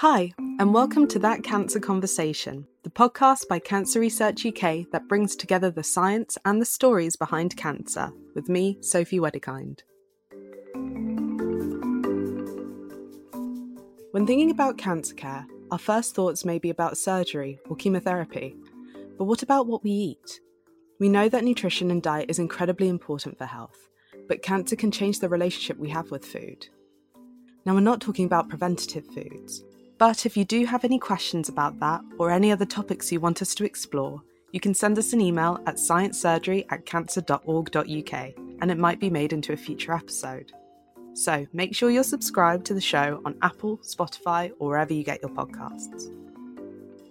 Hi, and welcome to That Cancer Conversation, the podcast by Cancer Research UK that brings together the science and the stories behind cancer, with me, Sophie Wedekind. When thinking about cancer care, our first thoughts may be about surgery or chemotherapy. But what about what we eat? We know that nutrition and diet is incredibly important for health, but cancer can change the relationship we have with food. Now, we're not talking about preventative foods, but if you do have any questions about that or any other topics you want us to explore, you can send us an email at sciencesurgery at cancer.org.uk and it might be made into a future episode. So make sure you're subscribed to the show on Apple, Spotify, or wherever you get your podcasts.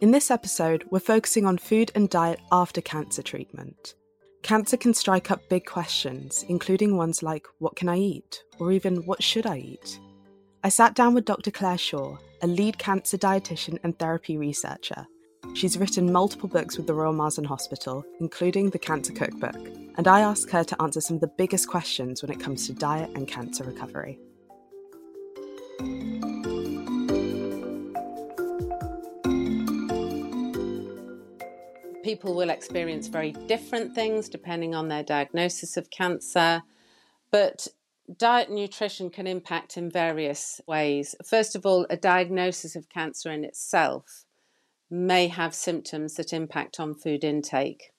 In this episode, we're focusing on food and diet after cancer treatment. Cancer can strike up big questions, including ones like what can I eat, or even what should I eat? I sat down with Dr. Clare Shaw, a lead cancer dietitian and therapy researcher. She's written multiple books with the Royal Marsden Hospital, including the Cancer Cookbook, and I asked her to answer some of the biggest questions when it comes to diet and cancer recovery. People will experience very different things depending on their diagnosis of cancer, but diet and nutrition can impact in various ways. First of all, a diagnosis of cancer in itself may have symptoms that impact on food intake.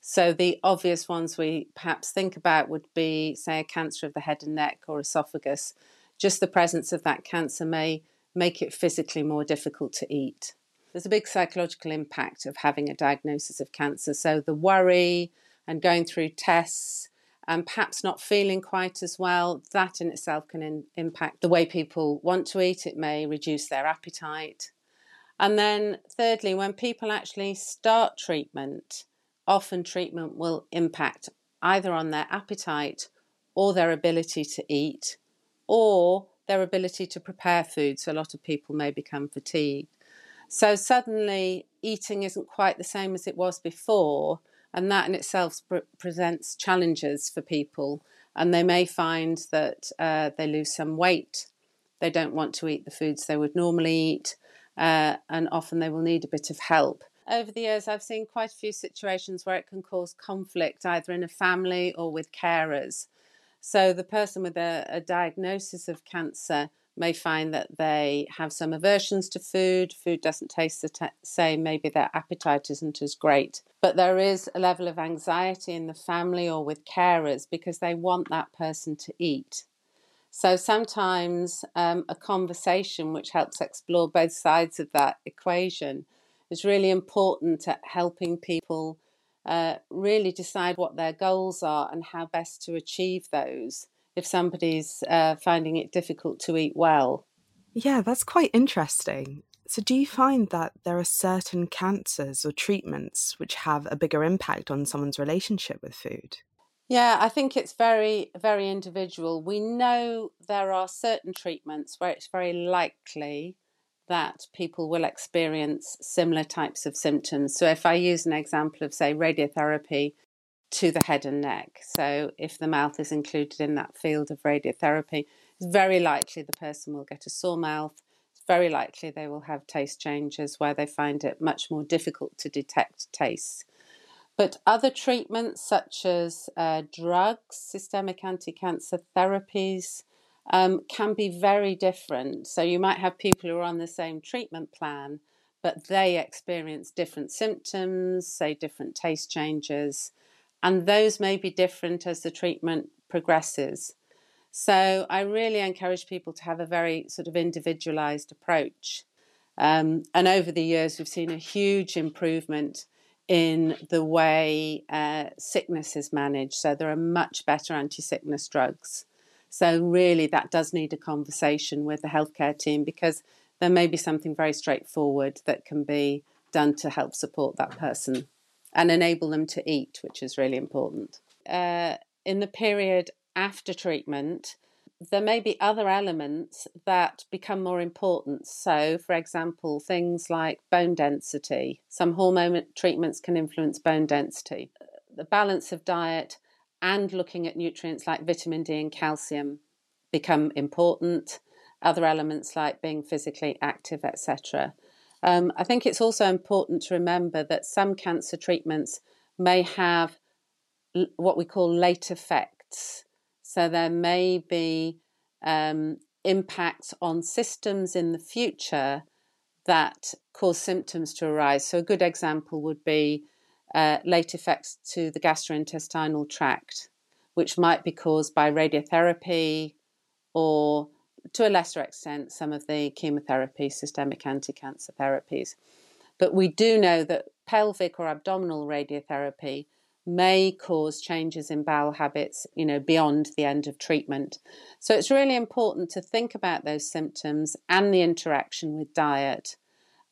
So, the obvious ones we perhaps think about would be, say, a cancer of the head and neck or esophagus. Just the presence of that cancer may make it physically more difficult to eat. There's a big psychological impact of having a diagnosis of cancer. So, the worry and going through tests and perhaps not feeling quite as well, that in itself can in, impact the way people want to eat. It may reduce their appetite. And then, thirdly, when people actually start treatment, often treatment will impact either on their appetite or their ability to eat or their ability to prepare food. So, a lot of people may become fatigued. So, suddenly, eating isn't quite the same as it was before, and that in itself presents challenges for people. And they may find that uh, they lose some weight, they don't want to eat the foods they would normally eat uh, and often they will need a bit of help. Over the years, I've seen quite a few situations where it can cause conflict either in a family or with carers. So, the person with a, a diagnosis of cancer may find that they have some aversions to food, food doesn't taste the t- same, maybe their appetite isn't as great. But there is a level of anxiety in the family or with carers because they want that person to eat. So sometimes um, a conversation which helps explore both sides of that equation is really important at helping people uh, really decide what their goals are and how best to achieve those if somebody's uh, finding it difficult to eat well. Yeah, that's quite interesting. So, do you find that there are certain cancers or treatments which have a bigger impact on someone's relationship with food? Yeah, I think it's very, very individual. We know there are certain treatments where it's very likely that people will experience similar types of symptoms. So, if I use an example of, say, radiotherapy to the head and neck, so if the mouth is included in that field of radiotherapy, it's very likely the person will get a sore mouth. It's very likely they will have taste changes where they find it much more difficult to detect taste. But other treatments, such as uh, drugs, systemic anti cancer therapies, um, can be very different. So you might have people who are on the same treatment plan, but they experience different symptoms, say different taste changes, and those may be different as the treatment progresses. So I really encourage people to have a very sort of individualized approach. Um, and over the years, we've seen a huge improvement in the way uh, sickness is managed. So there are much better anti sickness drugs. So, really, that does need a conversation with the healthcare team because there may be something very straightforward that can be done to help support that person and enable them to eat, which is really important. Uh, in the period after treatment, there may be other elements that become more important. So, for example, things like bone density. Some hormone treatments can influence bone density. The balance of diet and looking at nutrients like vitamin D and calcium become important. other elements like being physically active, etc. Um, I think it's also important to remember that some cancer treatments may have l- what we call late effects. So there may be um, impacts on systems in the future that cause symptoms to arise. So a good example would be uh, late effects to the gastrointestinal tract, which might be caused by radiotherapy or to a lesser extent, some of the chemotherapy, systemic anti cancer therapies. But we do know that pelvic or abdominal radiotherapy may cause changes in bowel habits, you know, beyond the end of treatment. So it's really important to think about those symptoms and the interaction with diet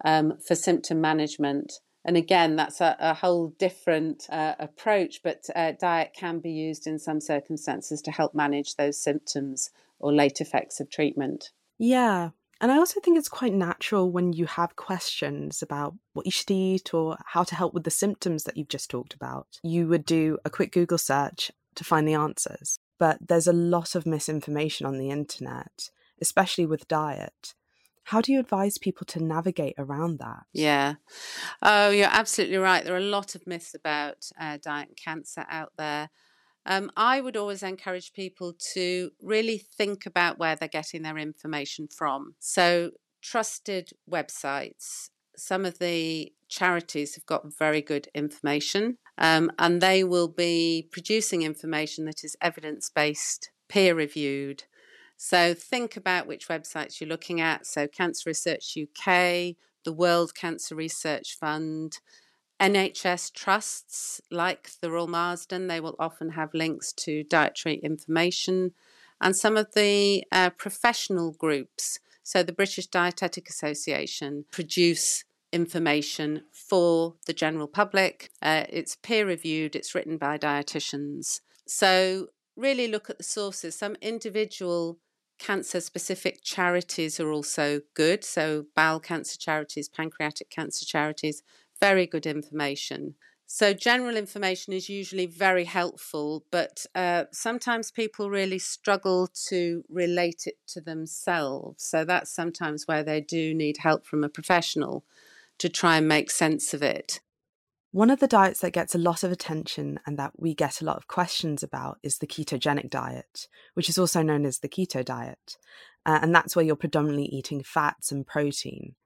um, for symptom management. And again, that's a, a whole different uh, approach, but uh, diet can be used in some circumstances to help manage those symptoms or late effects of treatment. Yeah. And I also think it's quite natural when you have questions about what you should eat or how to help with the symptoms that you've just talked about. You would do a quick Google search to find the answers. But there's a lot of misinformation on the internet, especially with diet. How do you advise people to navigate around that? Yeah. Oh, you're absolutely right. There are a lot of myths about uh, diet and cancer out there. Um, I would always encourage people to really think about where they're getting their information from. So, trusted websites, some of the charities have got very good information, um, and they will be producing information that is evidence based, peer reviewed. So, think about which websites you're looking at. So, Cancer Research UK, the World Cancer Research Fund, NHS trusts like the Royal Marsden, they will often have links to dietary information. And some of the uh, professional groups, so the British Dietetic Association, produce information for the general public. Uh, it's peer reviewed, it's written by dietitians. So, really look at the sources. Some individual cancer specific charities are also good. So, bowel cancer charities, pancreatic cancer charities very good information. So, general information is usually very helpful, but uh, sometimes people really struggle to relate it to themselves. So, that's sometimes where they do need help from a professional to try and make sense of it. One of the diets that gets a lot of attention and that we get a lot of questions about is the ketogenic diet, which is also known as the keto diet. Uh, and that's where you're predominantly eating fats and protein.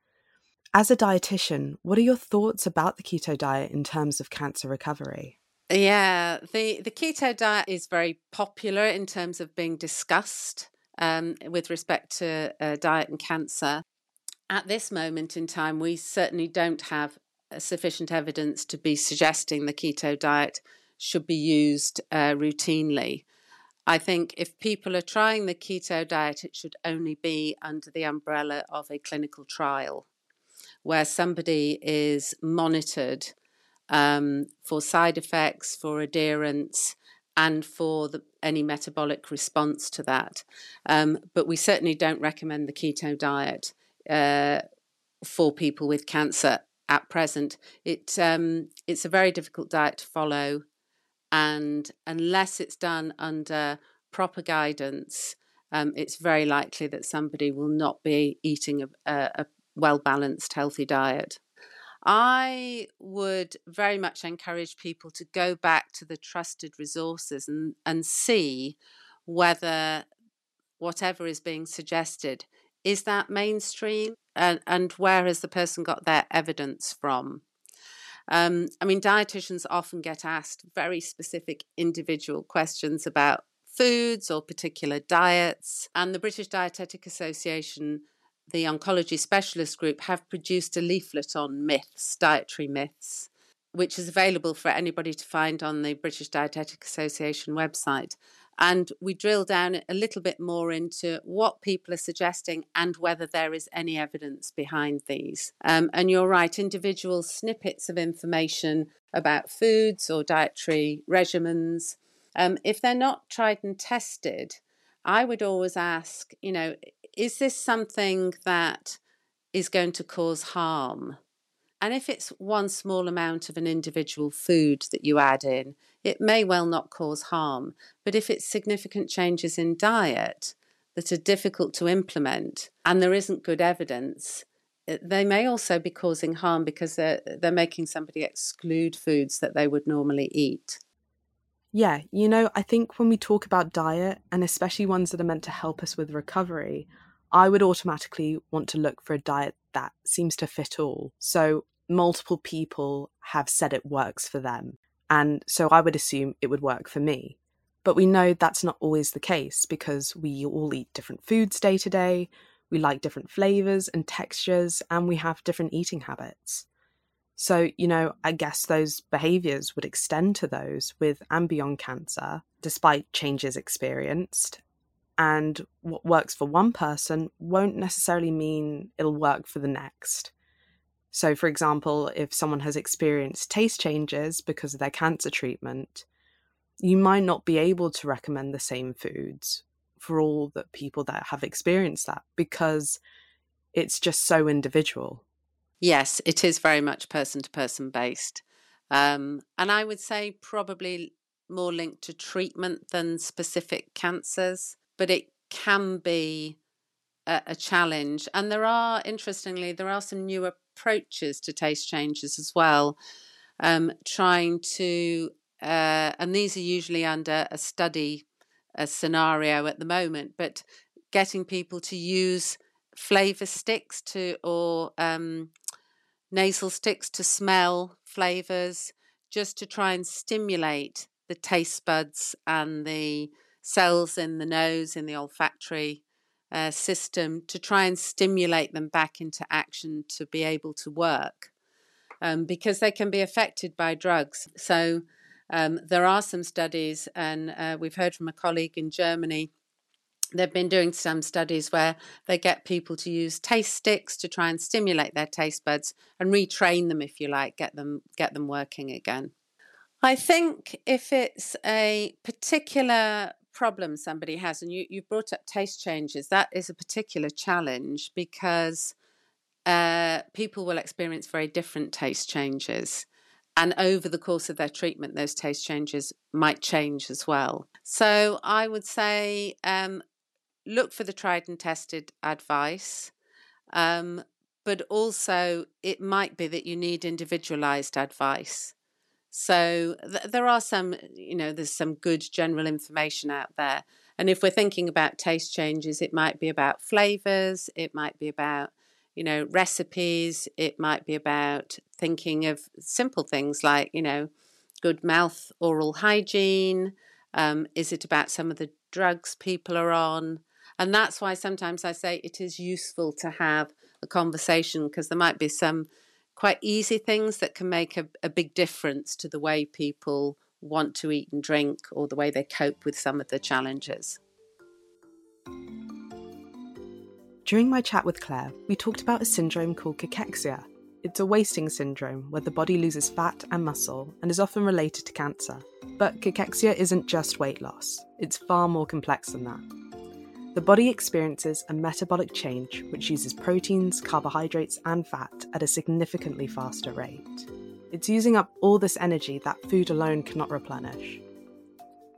As a dietitian, what are your thoughts about the keto diet in terms of cancer recovery? Yeah, the, the keto diet is very popular in terms of being discussed um, with respect to uh, diet and cancer. At this moment in time, we certainly don't have uh, sufficient evidence to be suggesting the keto diet should be used uh, routinely. I think if people are trying the keto diet, it should only be under the umbrella of a clinical trial where somebody is monitored um, for side effects, for adherence, and for the, any metabolic response to that. Um, but we certainly don't recommend the keto diet uh, for people with cancer at present. It um, it's a very difficult diet to follow, and unless it's done under proper guidance, um, it's very likely that somebody will not be eating a, a, well balanced, healthy diet. I would very much encourage people to go back to the trusted resources and, and see whether whatever is being suggested is that mainstream and, and where has the person got their evidence from. Um, I mean, dietitians often get asked very specific individual questions about foods or particular diets, and the British Dietetic Association the oncology specialist group have produced a leaflet on myths, dietary myths, which is available for anybody to find on the British Dietetic Association website. And we drill down a little bit more into what people are suggesting and whether there is any evidence behind these. Um, and you're right, individual snippets of information about foods or dietary regimens, um, if they're not tried and tested, I would always ask, you know, is this something that is going to cause harm? And if it's one small amount of an individual food that you add in, it may well not cause harm. But if it's significant changes in diet, that are difficult to implement and there isn't good evidence, eh, they may also be causing harm because they're, they're making somebody exclude foods that they would normally eat. Yeah, you know, I think when we talk about diet, and especially ones that are meant to help us with recovery, I would automatically want to look for a diet that seems to fit all. So, multiple people have said it works for them. And so I would assume it would work for me. But we know that's not always the case because we all eat different foods day to day, we like different flavors and textures, and we have different eating habits. So, you know, I guess those behaviors would extend to those with and beyond cancer, despite changes experienced. And what works for one person won't necessarily mean it'll work for the next. So, for example, if someone has experienced taste changes because of their cancer treatment, you might not be able to recommend the same foods for all the people that have experienced that because it's just so individual. Yes, it is very much person to person based. Um, and I would say probably more linked to treatment than specific cancers, but it can be a, a challenge. And there are, interestingly, there are some new approaches to taste changes as well, um, trying to uh, and these are usually under a study a scenario at the moment, but getting people to use flavor sticks to or um, nasal sticks to smell flavors just to try and stimulate the taste buds and the cells in the nose in the olfactory uh, system to try and stimulate them back into action to be able to work um, because they can be affected by drugs. So um, there are some studies, and uh, we've heard from a colleague in Germany. They've been doing some studies where they get people to use taste sticks to try and stimulate their taste buds and retrain them, if you like, get them get them working again. I think if it's a particular problem somebody has, and you, you brought up taste changes, that is a particular challenge because uh, people will experience very different taste changes. And over the course of their treatment, those taste changes might change as well. So I would say um, look for the tried and tested advice. Um, but also, it might be that you need individualized advice. So th- there are some, you know, there's some good general information out there. And if we're thinking about taste changes, it might be about flavors, it might be about you know, recipes. It might be about thinking of simple things like, you know, good mouth oral hygiene. Um, is it about some of the drugs people are on? And that's why sometimes I say it is useful to have a conversation because there might be some quite easy things that can make a, a big difference to the way people want to eat and drink or the way they cope with some of the challenges. During my chat with Clare, we talked about a syndrome called cachexia. It's a wasting syndrome where the body loses fat and muscle and is often related to cancer. But cachexia isn't just weight loss, it's far more complex than that. The body experiences a metabolic change which uses proteins, carbohydrates, and fat at a significantly faster rate. It's using up all this energy that food alone cannot replenish.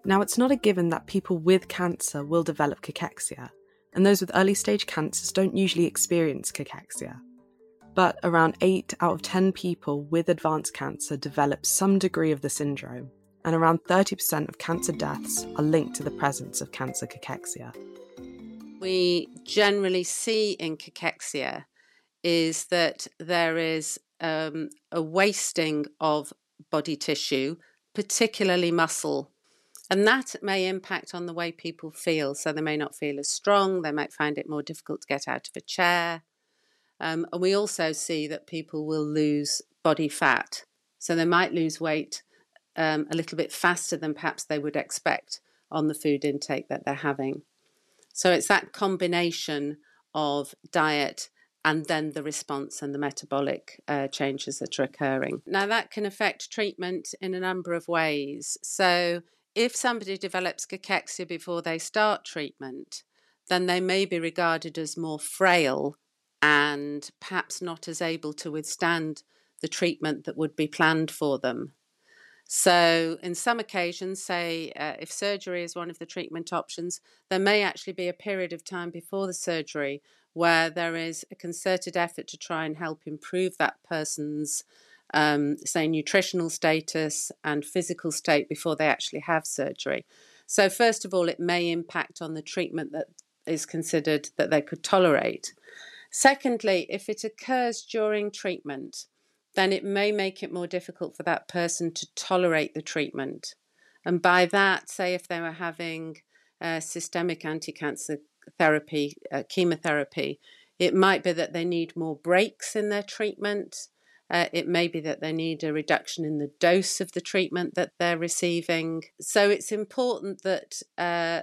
Now, it's not a given that people with cancer will develop cachexia, and those with early stage cancers don't usually experience cachexia. But around 8 out of 10 people with advanced cancer develop some degree of the syndrome, and around 30% of cancer deaths are linked to the presence of cancer cachexia. We generally see in cachexia is that there is um, a wasting of body tissue, particularly muscle and that may impact on the way people feel. So they may not feel as strong, they might find it more difficult to get out of a chair. Um, and we also see that people will lose body fat. So they might lose weight um, a little bit faster than perhaps they would expect on the food intake that they're having. So it's that combination of diet and then the response and the metabolic uh, changes that are occurring. Now, that can affect treatment in a number of ways. So, if somebody develops cachexia before they start treatment, then they may be regarded as more frail and perhaps not as able to withstand the treatment that would be planned for them. So, in some occasions, say uh, if surgery is one of the treatment options, there may actually be a period of time before the surgery where there is a concerted effort to try and help improve that person's, um, say, nutritional status and physical state before they actually have surgery. So, first of all, it may impact on the treatment that is considered that they could tolerate. Secondly, if it occurs during treatment, then it may make it more difficult for that person to tolerate the treatment. And by that, say if they were having uh, systemic anti cancer therapy, uh, chemotherapy, it might be that they need more breaks in their treatment. Uh, it may be that they need a reduction in the dose of the treatment that they're receiving. So it's important that uh,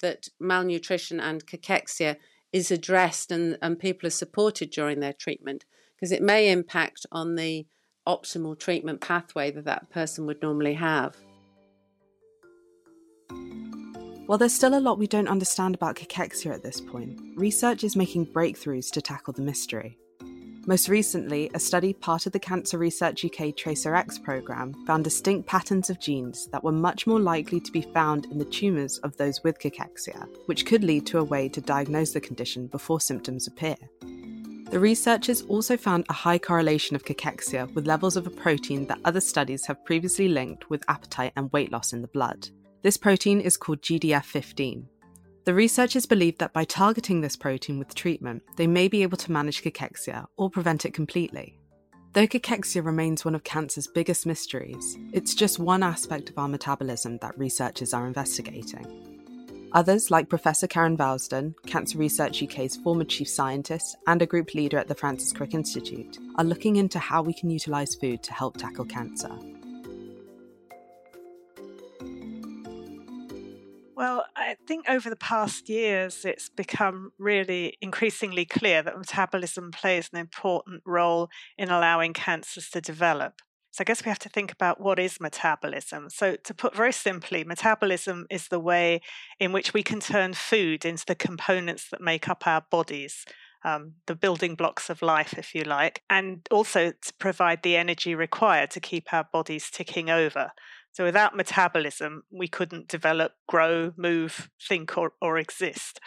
that malnutrition and cachexia is addressed and, and people are supported during their treatment because it may impact on the optimal treatment pathway that that person would normally have. While there's still a lot we don't understand about cachexia at this point, research is making breakthroughs to tackle the mystery. Most recently, a study part of the Cancer Research UK TracerX programme found distinct patterns of genes that were much more likely to be found in the tumours of those with cachexia, which could lead to a way to diagnose the condition before symptoms appear. The researchers also found a high correlation of cachexia with levels of a protein that other studies have previously linked with appetite and weight loss in the blood. This protein is called GDF15. The researchers believe that by targeting this protein with treatment, they may be able to manage cachexia or prevent it completely. Though cachexia remains one of cancer's biggest mysteries, it's just one aspect of our metabolism that researchers are investigating. Others, like Professor Karen Vousden, Cancer Research UK's former chief scientist and a group leader at the Francis Crick Institute, are looking into how we can utilise food to help tackle cancer. Well, I think over the past years, it's become really increasingly clear that metabolism plays an important role in allowing cancers to develop. So I guess we have to think about what is metabolism. So to put very simply, metabolism is the way in which we can turn food into the components that make up our bodies. Um, the building blocks of life, if you like, and also to provide the energy required to keep our bodies ticking over. So without metabolism, we couldn't develop, grow, move, think, or, or exist.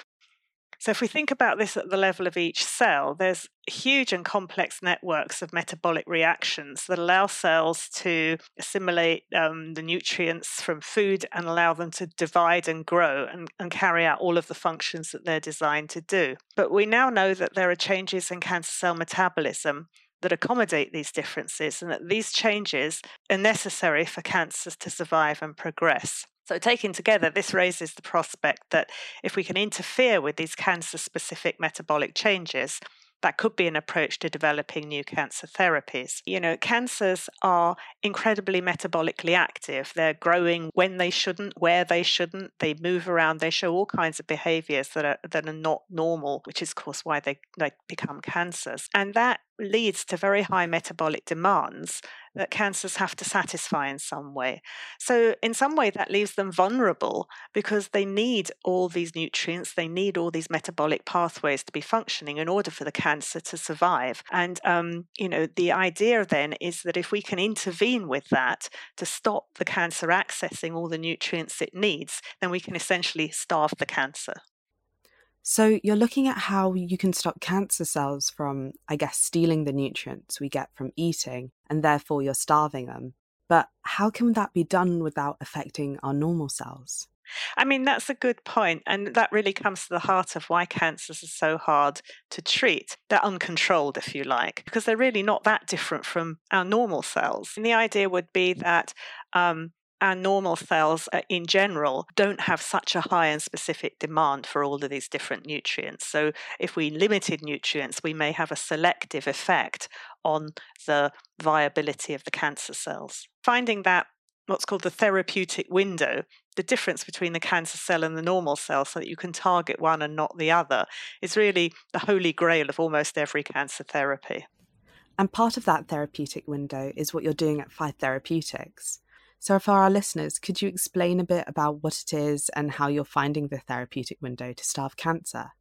So, if we think about this at the level of each cell, there's huge and complex networks of metabolic reactions that allow cells to assimilate um, the nutrients from food and allow them to divide and grow and, and carry out all of the functions that they're designed to do. But we now know that there are changes in cancer cell metabolism that accommodate these differences and that these changes are necessary for cancers to survive and progress. So, taken together, this raises the prospect that if we can interfere with these cancer specific metabolic changes, that could be an approach to developing new cancer therapies. You know, cancers are incredibly metabolically active. They're growing when they shouldn't, where they shouldn't. They move around. They show all kinds of behaviors that are that are not normal, which is of course why they, they become cancers. And that leads to very high metabolic demands that cancers have to satisfy in some way. So, in some way, that leaves them vulnerable because they need all these nutrients, they need all these metabolic pathways to be functioning in order for the cancer to survive. And, um, you know, the idea then is that if we can intervene with that to stop the cancer accessing all the nutrients it needs, then we can essentially starve the cancer. So you're looking at how you can stop cancer cells from, I guess, stealing the nutrients we get from eating, and therefore you're starving them. But how can that be done without affecting our normal cells? I mean, that's a good point, And that really comes to the heart of why cancers are so hard to treat. They're uncontrolled, if you like, because they're really not that different from our normal cells. And the idea would be that um, our normal cells uh, in general don't have such a high and specific demand for all of these different nutrients. So, if we limited nutrients, we may have a selective effect on the viability of the cancer cells. Finding that what's called the therapeutic window, the difference between the cancer cell and the normal cell, so that you can target one and not the other, is really the holy grail of almost every cancer therapy. And part of that therapeutic window is what you're doing at Faeth Therapeutics. So, for our listeners, could you explain a bit about what it is and how you're finding the therapeutic window to starve cancer?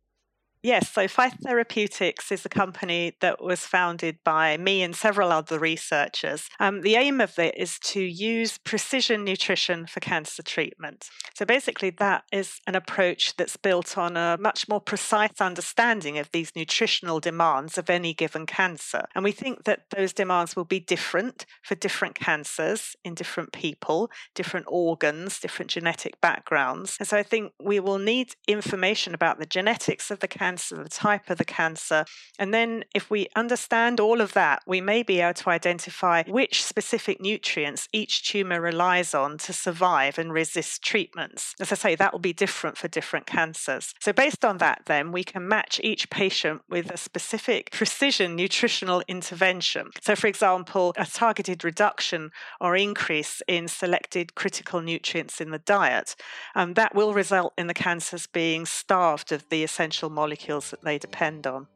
Yes, so Faeth Therapeutics is a company that was founded by me and several other researchers. Um, the aim of it is to use precision nutrition for cancer treatment. So basically, that is an approach that's built on a much more precise understanding of these nutritional demands of any given cancer. And we think that those demands will be different for different cancers in different people, different organs, different genetic backgrounds. And so I think we will need information about the genetics of the cancer cancer, the type of the cancer. And then, if we understand all of that, we may be able to identify which specific nutrients each tumor relies on to survive and resist treatments. As I say, that will be different for different cancers. So, based on that, then we can match each patient with a specific precision nutritional intervention. So, for example, a targeted reduction or increase in selected critical nutrients in the diet. And that will result in the cancers being starved of the essential molecules molecules that they depend on.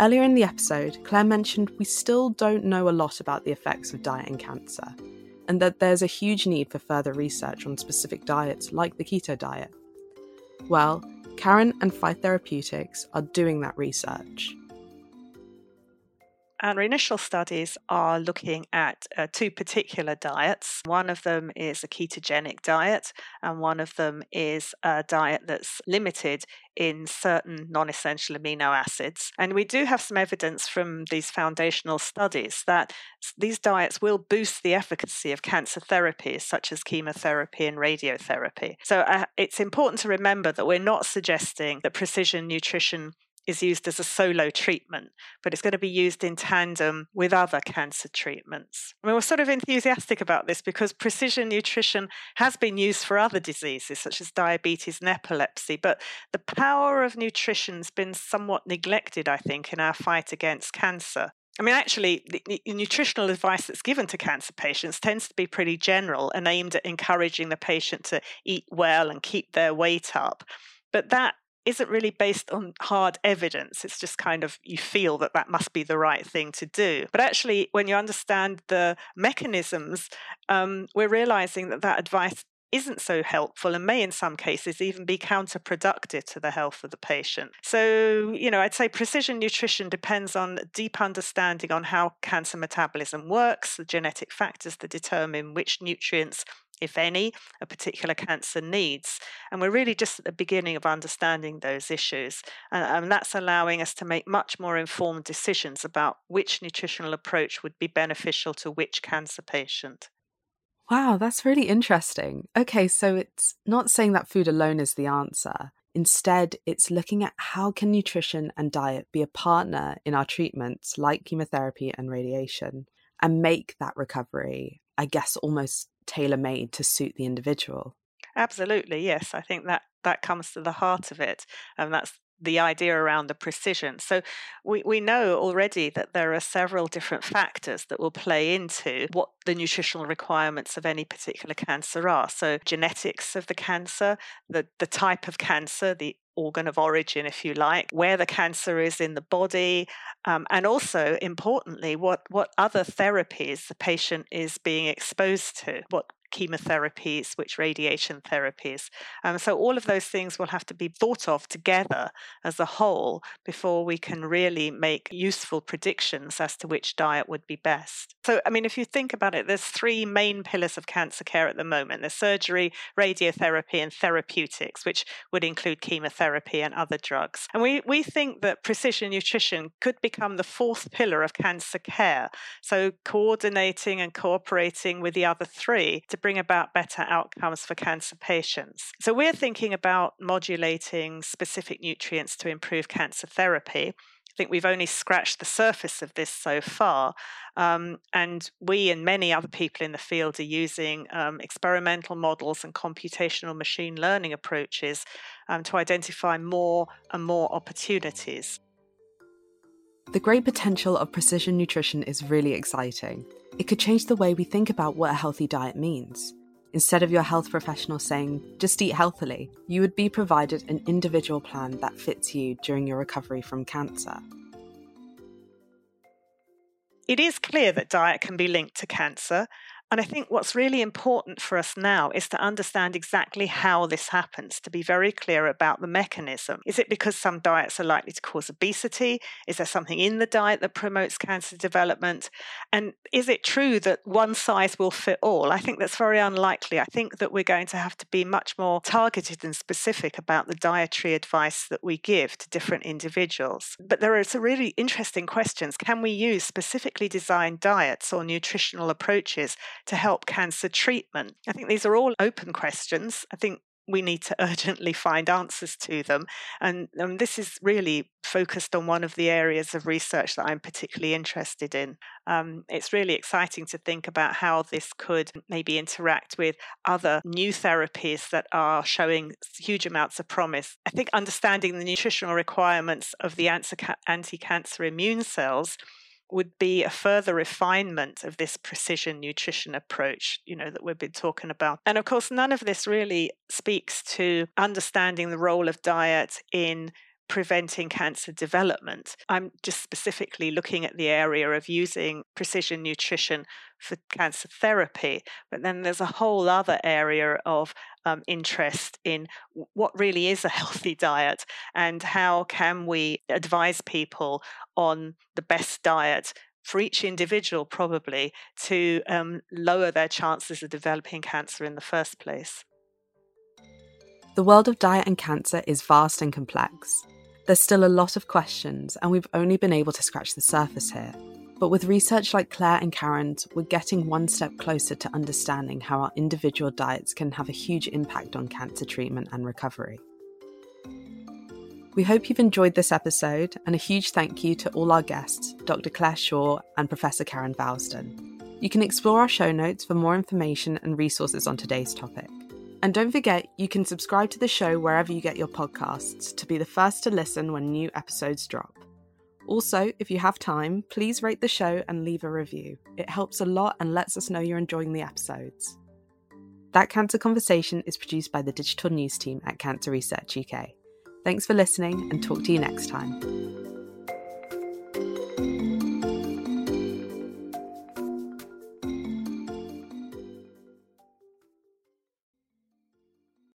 Earlier in the episode, Clare mentioned we still don't know a lot about the effects of diet in cancer, and that there's a huge need for further research on specific diets like the keto diet. Well, Karen and Faeth Therapeutics are doing that research. Our initial studies are looking at uh, two particular diets. One of them is a ketogenic diet, and one of them is a diet that's limited in certain non essential amino acids. And we do have some evidence from these foundational studies that these diets will boost the efficacy of cancer therapies such as chemotherapy and radiotherapy. So uh, it's important to remember that we're not suggesting that precision nutrition is used as a solo treatment, but it's going to be used in tandem with other cancer treatments. I mean, we're sort of enthusiastic about this because precision nutrition has been used for other diseases such as diabetes and epilepsy, but the power of nutrition has been somewhat neglected, I think, in our fight against cancer. I mean, actually, the, nutritional advice that's given to cancer patients tends to be pretty general and aimed at encouraging the patient to eat well and keep their weight up. But that isn't really based on hard evidence. It's just kind of you feel that that must be the right thing to do. But actually, when you understand the mechanisms, um, we're realizing that that advice isn't so helpful and may in some cases even be counterproductive to the health of the patient. So, you know, I'd say precision nutrition depends on deep understanding on how cancer metabolism works, the genetic factors that determine which nutrients if any, a particular cancer needs. And we're really just at the beginning of understanding those issues. And, and, that's allowing us to make much more informed decisions about which nutritional approach would be beneficial to which cancer patient. Wow, that's really interesting. Okay, so it's not saying that food alone is the answer. Instead, it's looking at how can nutrition and diet be a partner in our treatments like chemotherapy and radiation and make that recovery, I guess, almost tailor made to suit the individual. Absolutely, yes. I think that that comes to the heart of it, and that's the idea around the precision. So we, we know already that there are several different factors that will play into what the nutritional requirements of any particular cancer are. So genetics of the cancer, the, the type of cancer, the organ of origin, if you like, where the cancer is in the body, um, and also importantly, what, what other therapies the patient is being exposed to, what chemotherapies, which radiation therapies. Um, so all of those things will have to be thought of together as a whole before we can really make useful predictions as to which diet would be best. So, I mean, if you think about it, there's three main pillars of cancer care at the moment. There's surgery, radiotherapy, and therapeutics, which would include chemotherapy and other drugs. And we, we think that precision nutrition could become the fourth pillar of cancer care. So coordinating and cooperating with the other three to bring about better outcomes for cancer patients. So, we're thinking about modulating specific nutrients to improve cancer therapy. Think we've only scratched the surface of this so far. Um, and we and many other people in the field are using um, experimental models and computational machine learning approaches um, to identify more and more opportunities. The great potential of precision nutrition is really exciting. It could change the way we think about what a healthy diet means. Instead of your health professional saying, just eat healthily, you would be provided an individual plan that fits you during your recovery from cancer. It is clear that diet can be linked to cancer, And I think what's really important for us now is to understand exactly how this happens, to be very clear about the mechanism. Is it because some diets are likely to cause obesity? Is there something in the diet that promotes cancer development? And is it true that one size will fit all? I think that's very unlikely. I think that we're going to have to be much more targeted and specific about the dietary advice that we give to different individuals. But there are some really interesting questions. Can we use specifically designed diets or nutritional approaches to help cancer treatment? I think these are all open questions. I think we need to urgently find answers to them. And um, this is really focused on one of the areas of research that I'm particularly interested in. Um, it's really exciting to think about how this could maybe interact with other new therapies that are showing huge amounts of promise. I think understanding the nutritional requirements of the anti cancer immune cells would be a further refinement of this precision nutrition approach, you know, that we've been talking about. And of course, none of this really speaks to understanding the role of diet in preventing cancer development. I'm just specifically looking at the area of using precision nutrition for cancer therapy, but then there's a whole other area of um, interest in what really is a healthy diet and how can we advise people on the best diet for each individual probably to um, lower their chances of developing cancer in the first place. The world of diet and cancer is vast and complex. There's still a lot of questions, and we've only been able to scratch the surface here. But with research like Clare and Karen's, we're getting one step closer to understanding how our individual diets can have a huge impact on cancer treatment and recovery. We hope you've enjoyed this episode, and a huge thank you to all our guests, Dr. Clare Shaw and Professor Karen Vousden. You can explore our show notes for more information and resources on today's topic. And don't forget, you can subscribe to the show wherever you get your podcasts to be the first to listen when new episodes drop. Also, if you have time, please rate the show and leave a review. It helps a lot and lets us know you're enjoying the episodes. That Cancer Conversation is produced by the digital news team at Cancer Research UK. Thanks for listening and talk to you next time.